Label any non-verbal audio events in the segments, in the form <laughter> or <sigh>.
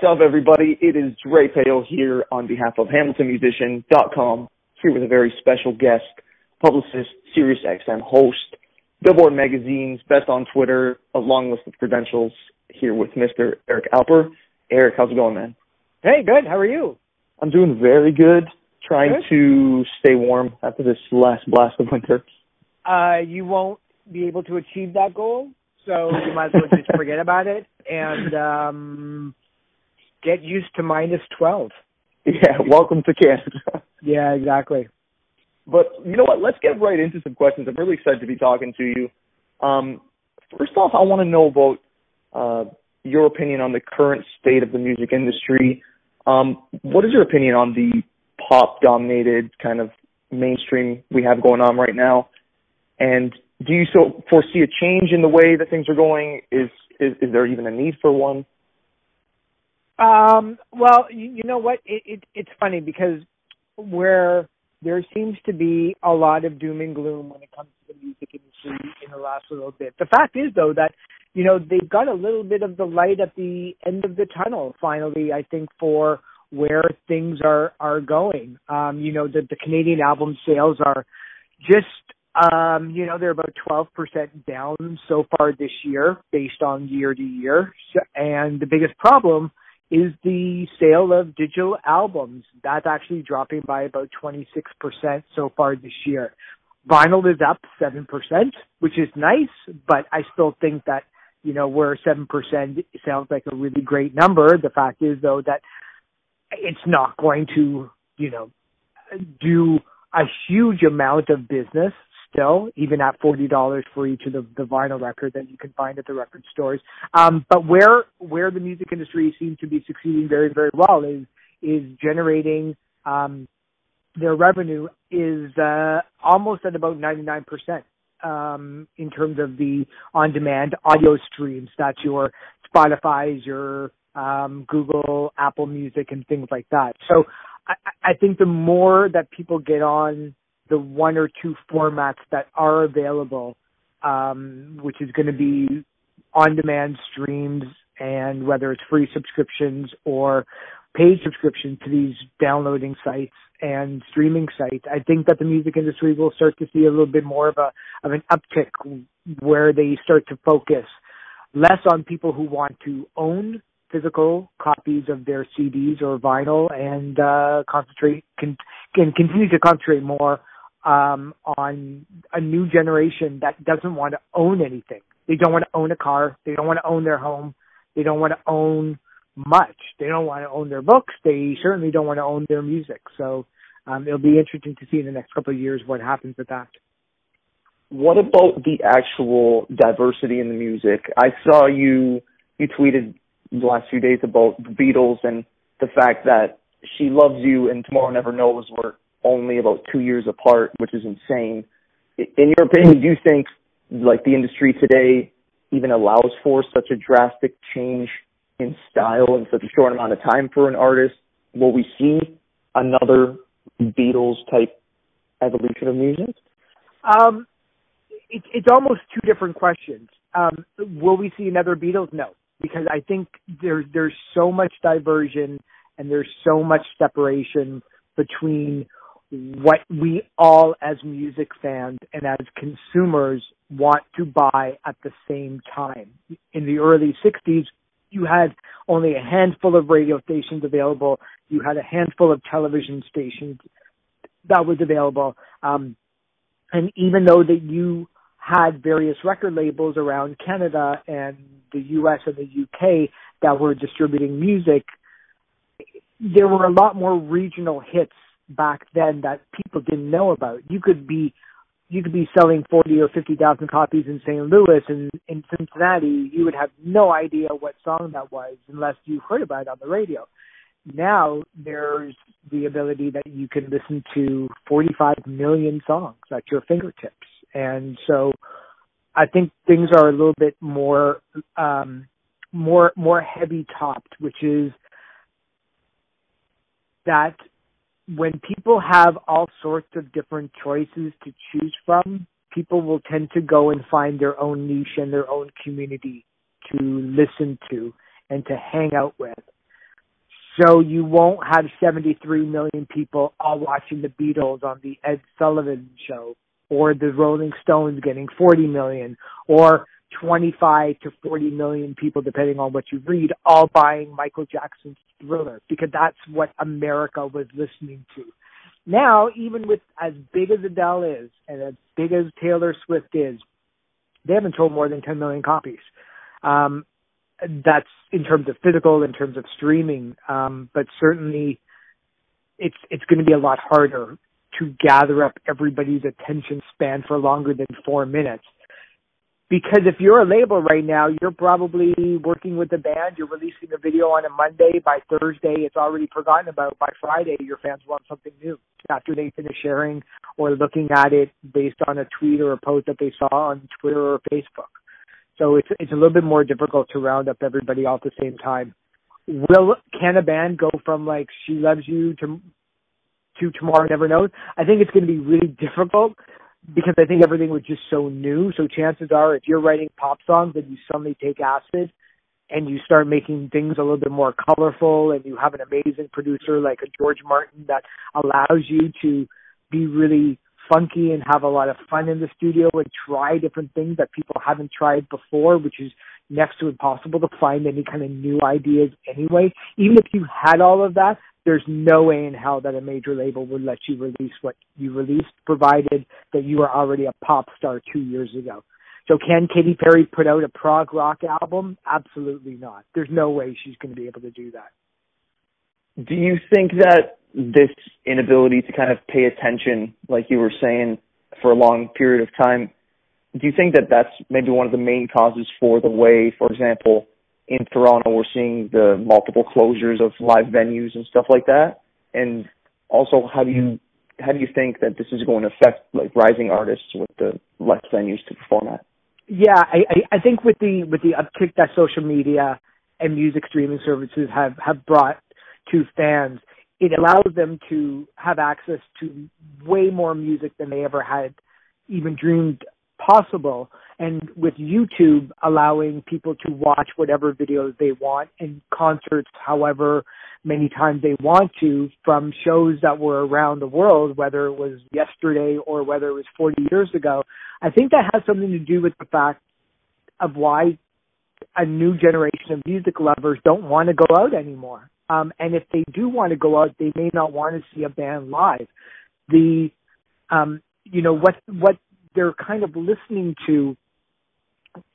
What's up, everybody? It is Dre Pale here on behalf of HamiltonMusician.com, here with a very special guest, publicist, SiriusXM host, Billboard Magazine's best on Twitter, a long list of credentials, here with Mr. Eric Alper. Eric, how's it going, man? Hey, good. How are you? I'm doing very good, trying Good. to stay warm after this last blast of winter. Uh, you won't be able to achieve that goal, so you might as well just forget about it and um, get used to minus 12. Yeah, welcome to Canada. Yeah, exactly. But you know what? Let's get right into some questions. I'm really excited to be talking to you. Um, first off, I want to know about uh, your opinion on the current state of the music industry. Um, what is your opinion on the pop-dominated kind of mainstream we have going on right now? And do you so foresee a change in the way that things are going? Is is, is there even a need for one? Um, well, you, you know what? It, it, it's funny because where there seems to be a lot of doom and gloom when it comes to the music industry in the last little bit. The fact is, though, that you know they've got a little bit of the light at the end of the tunnel. Finally, I think for where things are are going. Um, you know, the, the Canadian album sales are just um, you know, they're about 12% down so far this year based on year to year. And the biggest problem is the sale of digital albums. That's actually dropping by about 26% so far this year. Vinyl is up 7%, which is nice, but I still think that, you know, where 7% sounds like a really great number. The fact is though that it's not going to, you know, do a huge amount of business still, even at forty dollars for each of the, the vinyl record that you can find at the record stores. Um, but where where the music industry seems to be succeeding very very well is is generating um, their revenue is uh, almost at about ninety nine percent um, in terms of the on demand audio streams. That's your Spotify's, your um, Google, Apple Music, and things like that. So I think the more that people get on the one or two formats that are available, um, which is going to be on-demand streams and whether it's free subscriptions or paid subscription to these downloading sites and streaming sites, I think that the music industry will start to see a little bit more of a of an uptick where they start to focus less on people who want to own physical copies of their CDs or vinyl and uh, concentrate can can continue to concentrate more um, on a new generation that doesn't want to own anything. They don't want to own a car. They don't want to own their home. They don't want to own much. They don't want to own their books. They certainly don't want to own their music. So um, it'll be interesting to see in the next couple of years what happens with that. What about the actual diversity in the music? I saw you you tweeted the last few days about the Beatles and the fact that She Loves You and Tomorrow Never Knows were only about two years apart, which is insane. In your opinion, do you think like the industry today even allows for such a drastic change in style in such a short amount of time for an artist? Will we see another Beatles type evolution of music? Um, it, it's almost two different questions. Um, will we see another Beatles? No, because I think there's there's so much diversion and there's so much separation between what we all as music fans and as consumers want to buy at the same time. In the early 60s, you had only a handful of radio stations available. You had a handful of television stations that was available. Um, and even though that you had various record labels around Canada and the US and the UK that were distributing music, there were a lot more regional hits back then that people didn't know about. You could be you could be selling forty or fifty thousand copies in St. Louis and in Cincinnati, you would have no idea what song that was unless you heard about it on the radio. Now there's the ability that you can listen to 45 million songs at your fingertips. And so I think things are a little bit more um more more heavy topped, which is that when people have all sorts of different choices to choose from, people will tend to go and find their own niche and their own community to listen to and to hang out with. So you won't have 73 million people all watching the Beatles on the Ed Sullivan show or the Rolling Stones getting 40 million or 25 to 40 million people, depending on what you read, all buying Michael Jackson's Thriller because that's what America was listening to. Now, even with as big as Adele is and as big as Taylor Swift is, they haven't sold more than 10 million copies. Um, that's in terms of physical, in terms of streaming, um, but certainly it's it's going to be a lot harder to gather up everybody's attention span for longer than four minutes. Because if you're a label right now, you're probably working with the band, you're releasing a video on a Monday, by Thursday it's already forgotten about, by Friday your fans want something new after they finish sharing or looking at it based on a tweet or a post that they saw on Twitter or Facebook. So it's it's a little bit more difficult to round up everybody all at the same time. Will can a band go from like She Loves You to to Tomorrow Never Knows? I think it's going to be really difficult because I think everything was just so new. So chances are, if you're writing pop songs and you suddenly take acid and you start making things a little bit more colorful and you have an amazing producer like a George Martin that allows you to be really funky and have a lot of fun in the studio and try different things that people haven't tried before, which is next to impossible to find any kind of new ideas anyway. Even if you had all of that, there's no way in hell that a major label would let you release what you released, provided that you were already a pop star two years ago. So can Katy Perry put out a prog rock album? Absolutely not. There's no way she's going to be able to do that. Do you think that this inability to kind of pay attention, like you were saying, for a long period of time, do you think that that's maybe one of the main causes for the way, for example, in Toronto we're seeing the multiple closures of live venues and stuff like that? And also, how do you how do you think that this is going to affect like rising artists with the less venues to perform at? Yeah, I, I think with the with the uptick that social media and music streaming services have have brought to fans, it allows them to have access to way more music than they ever had even dreamed possible. And with YouTube allowing people to watch whatever videos they want and concerts however many times they want to from shows that were around the world, whether it was yesterday or whether it was 40 years ago, I think that has something to do with the fact of why a new generation of music lovers don't want to go out anymore. Um, and if they do want to go out, they may not want to see a band live. The, um, you know, what what they're kind of listening to,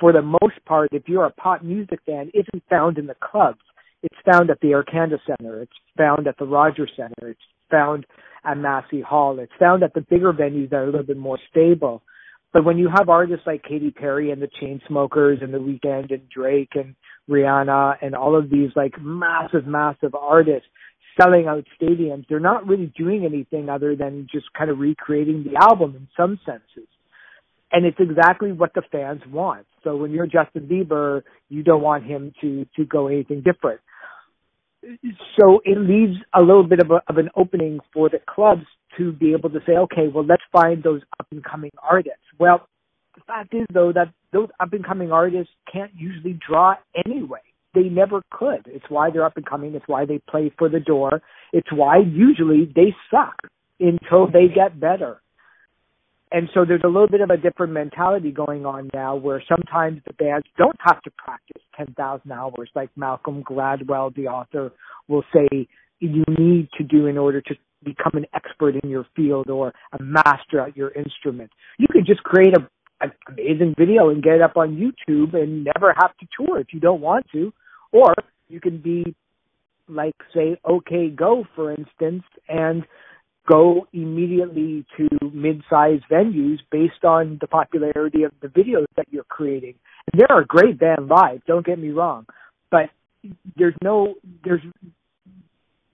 for the most part, if you're a pop music fan, isn't found in the clubs. It's found at the Air Canada Center. It's found at the Rogers Center. It's found at Massey Hall. It's found at the bigger venues that are a little bit more stable. But when you have artists like Katy Perry and the Chainsmokers and The Weeknd and Drake and Rihanna and all of these like massive, massive artists selling out stadiums, they're not really doing anything other than just kind of recreating the album in some senses. And it's exactly what the fans want. So when you're Justin Bieber, you don't want him to to go anything different. So it leaves a little bit of, a, of an opening for the clubs to be able to say, okay, well, let's find those up and coming artists. Well, the fact is though that those up and coming artists can't usually draw anyway. They never could. It's why they're up and coming. It's why they play for the door. It's why usually they suck until they get better. And so there's a little bit of a different mentality going on now where sometimes the bands don't have to practice 10,000 hours like Malcolm Gladwell, the author, will say you need to do in order to become an expert in your field or a master at your instrument. You could just create a an amazing video and get it up on YouTube and never have to tour if you don't want to. Or you can be like say OK Go for instance and go immediately to mid-sized venues based on the popularity of the videos that you're creating. And they're a great band live, don't get me wrong, but there's no there's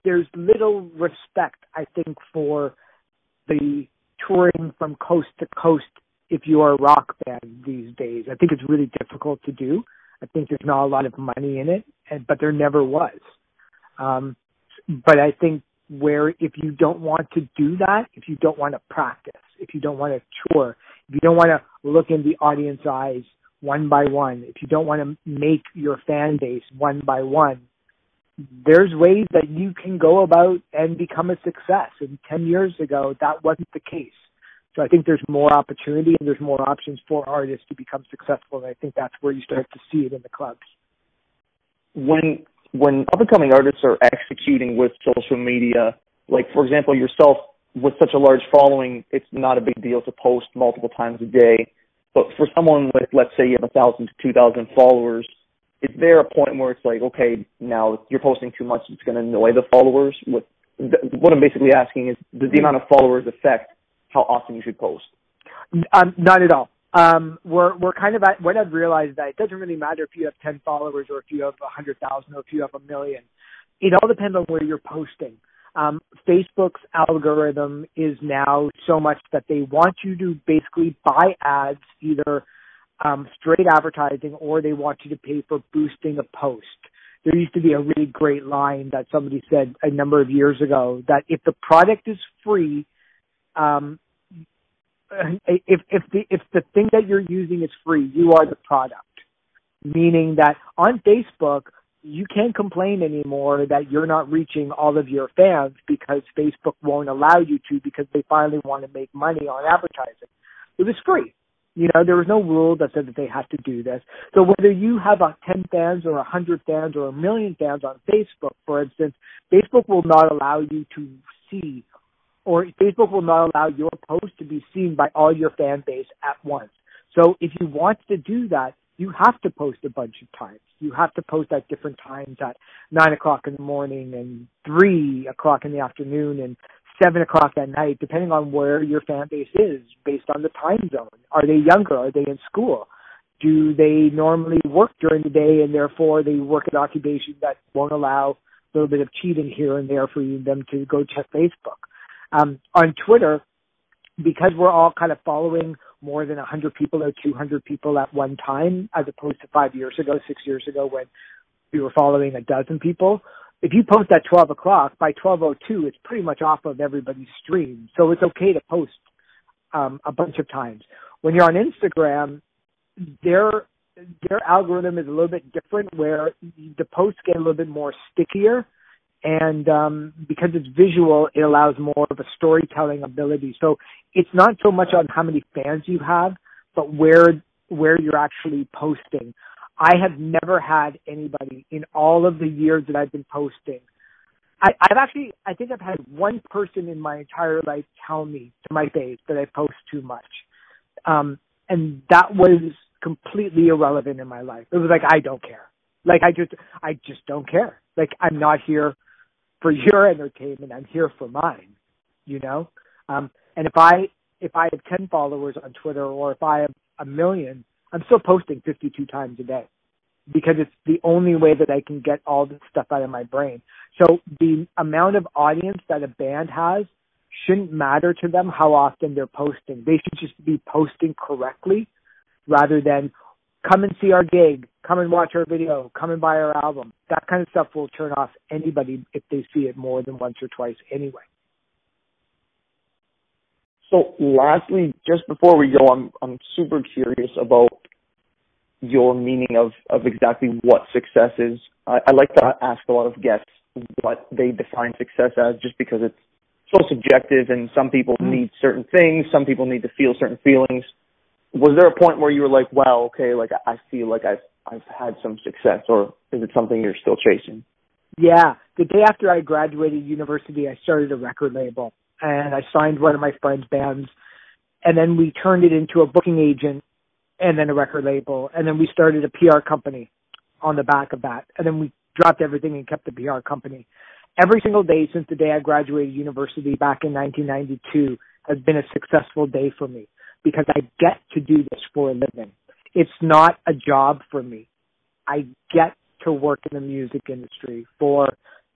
there's little respect, I think, for the touring from coast to coast if you are a rock band these days. I think it's really difficult to do. I think there's not a lot of money in it, and, but there never was. Um, but I think where if you don't want to do that, if you don't want to practice, if you don't want to tour, if you don't want to look in the audience eyes one by one, if you don't want to make your fan base one by one, there's ways that you can go about and become a success. And 10 years ago, that wasn't the case. So I think there's more opportunity and there's more options for artists to become successful. And I think that's where you start to see it in the clubs. When when up and coming artists are executing with social media, like for example yourself with such a large following, it's not a big deal to post multiple times a day. But for someone with let's say you have a thousand to two thousand followers, is there a point where it's like, okay, now you're posting too much, it's going to annoy the followers? What what I'm basically asking is, does the amount of followers affect how often you should post? Um, not at all. Um, we're we're kind of at what I've realized that it doesn't really matter if you have ten followers or if you have a hundred thousand or if you have a million. It all depends on where you're posting. Um, Facebook's algorithm is now so much that they want you to basically buy ads, either um, straight advertising or they want you to pay for boosting a post. There used to be a really great line that somebody said a number of years ago that if the product is free, um, Uh, if if the if the thing that you're using is free, you are the product. Meaning that on Facebook, you can't complain anymore that you're not reaching all of your fans because Facebook won't allow you to because they finally want to make money on advertising. It was free. You know, there was no rule that said that they had to do this. So whether you have a 10 fans or a 100 fans or a million fans on Facebook, for instance, Facebook will not allow you to see or Facebook will not allow your post to be seen by all your fan base at once. So if you want to do that, you have to post a bunch of times. You have to post at different times at nine o'clock in the morning and three o'clock in the afternoon and seven o'clock at night, depending on where your fan base is based on the time zone. Are they younger? Are they in school? Do they normally work during the day and therefore they work an occupation that won't allow a little bit of cheating here and there for them to go check Facebook? Um, on Twitter, because we're all kind of following more than 100 people or 200 people at one time, as opposed to five years ago, six years ago when we were following a dozen people. If you post at 12 o'clock, by 12.02, it's pretty much off of everybody's stream. So it's okay to post um, a bunch of times. When you're on Instagram, their their algorithm is a little bit different where the posts get a little bit more stickier and um, because it's visual, it allows more of a storytelling ability. So it's not so much on how many fans you have, but where where you're actually posting. I have never had anybody in all of the years that I've been posting. I, I've actually, I think I've had one person in my entire life tell me to my face that I post too much, um, and that was completely irrelevant in my life. It was like I don't care. Like I just, I just don't care. Like I'm not here for your entertainment. I'm here for mine, you know? Um, and if I, if I have 10 followers on Twitter or if I have a million, I'm still posting 52 times a day because it's the only way that I can get all this stuff out of my brain. So the amount of audience that a band has shouldn't matter to them how often they're posting. They should just be posting correctly rather than, come and see our gig, come and watch our video, come and buy our album. That kind of stuff will turn off anybody if they see it more than once or twice anyway. So lastly, just before we go, I'm I'm super curious about your meaning of, of exactly what success is. I, I like to ask a lot of guests what they define success as just because it's so subjective and some people mm-hmm. need certain things, some people need to feel certain feelings was there a point where you were like, wow, okay, like I feel like I've I've had some success, or is it something you're still chasing? Yeah, the day after I graduated university, I started a record label, and I signed one of my friends' bands, and then we turned it into a booking agent, and then a record label, and then we started a PR company on the back of that, and then we dropped everything and kept the PR company. Every single day since the day I graduated university back in 1992 has been a successful day for me because I get to do this for a living. It's not a job for me. I get to work in the music industry for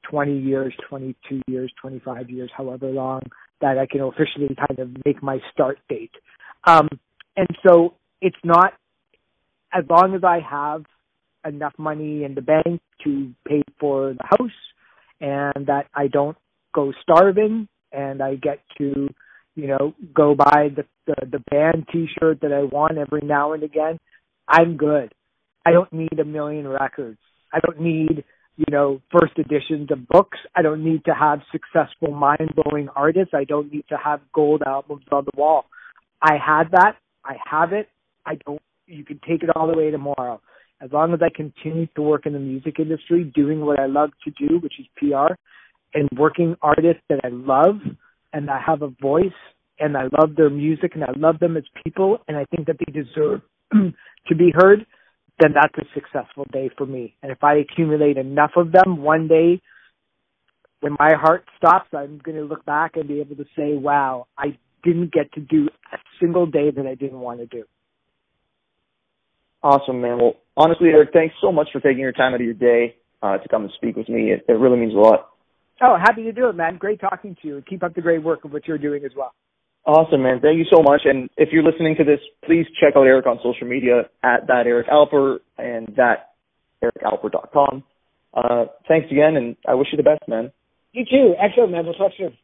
20 years, 22 years, 25 years, however long that I can officially kind of make my start date. Um, and so it's not as long as I have enough money in the bank to pay for the house and that I don't go starving and I get to you know, go buy the, the the band T-shirt that I want every now and again, I'm good. I don't need a million records. I don't need you know, first editions of books. I don't need to have successful, mind blowing artists. I don't need to have gold albums on the wall. I had that. I have it. I don't, you can take it all the way tomorrow. As long as I continue to work in the music industry, doing what I love to do, which is PR, and working artists that I love and I have a voice and I love their music and I love them as people and I think that they deserve <clears throat> to be heard, then that's a successful day for me. And if I accumulate enough of them one day, when my heart stops, I'm going to look back and be able to say, wow, I didn't get to do a single day that I didn't want to do. Awesome, man. Well, honestly, Eric, thanks so much for taking your time out of your day uh, to come and speak with me. It, it really means a lot. Oh, happy to do it, man. Great talking to you. Keep up the great work of what you're doing as well. Awesome, man. Thank you so much. And if you're listening to this, please check out Eric on social media at that Eric Alper and that ericalper.com. Uh, thanks again, and I wish you the best, man. You too. Excellent, man. We'll talk soon.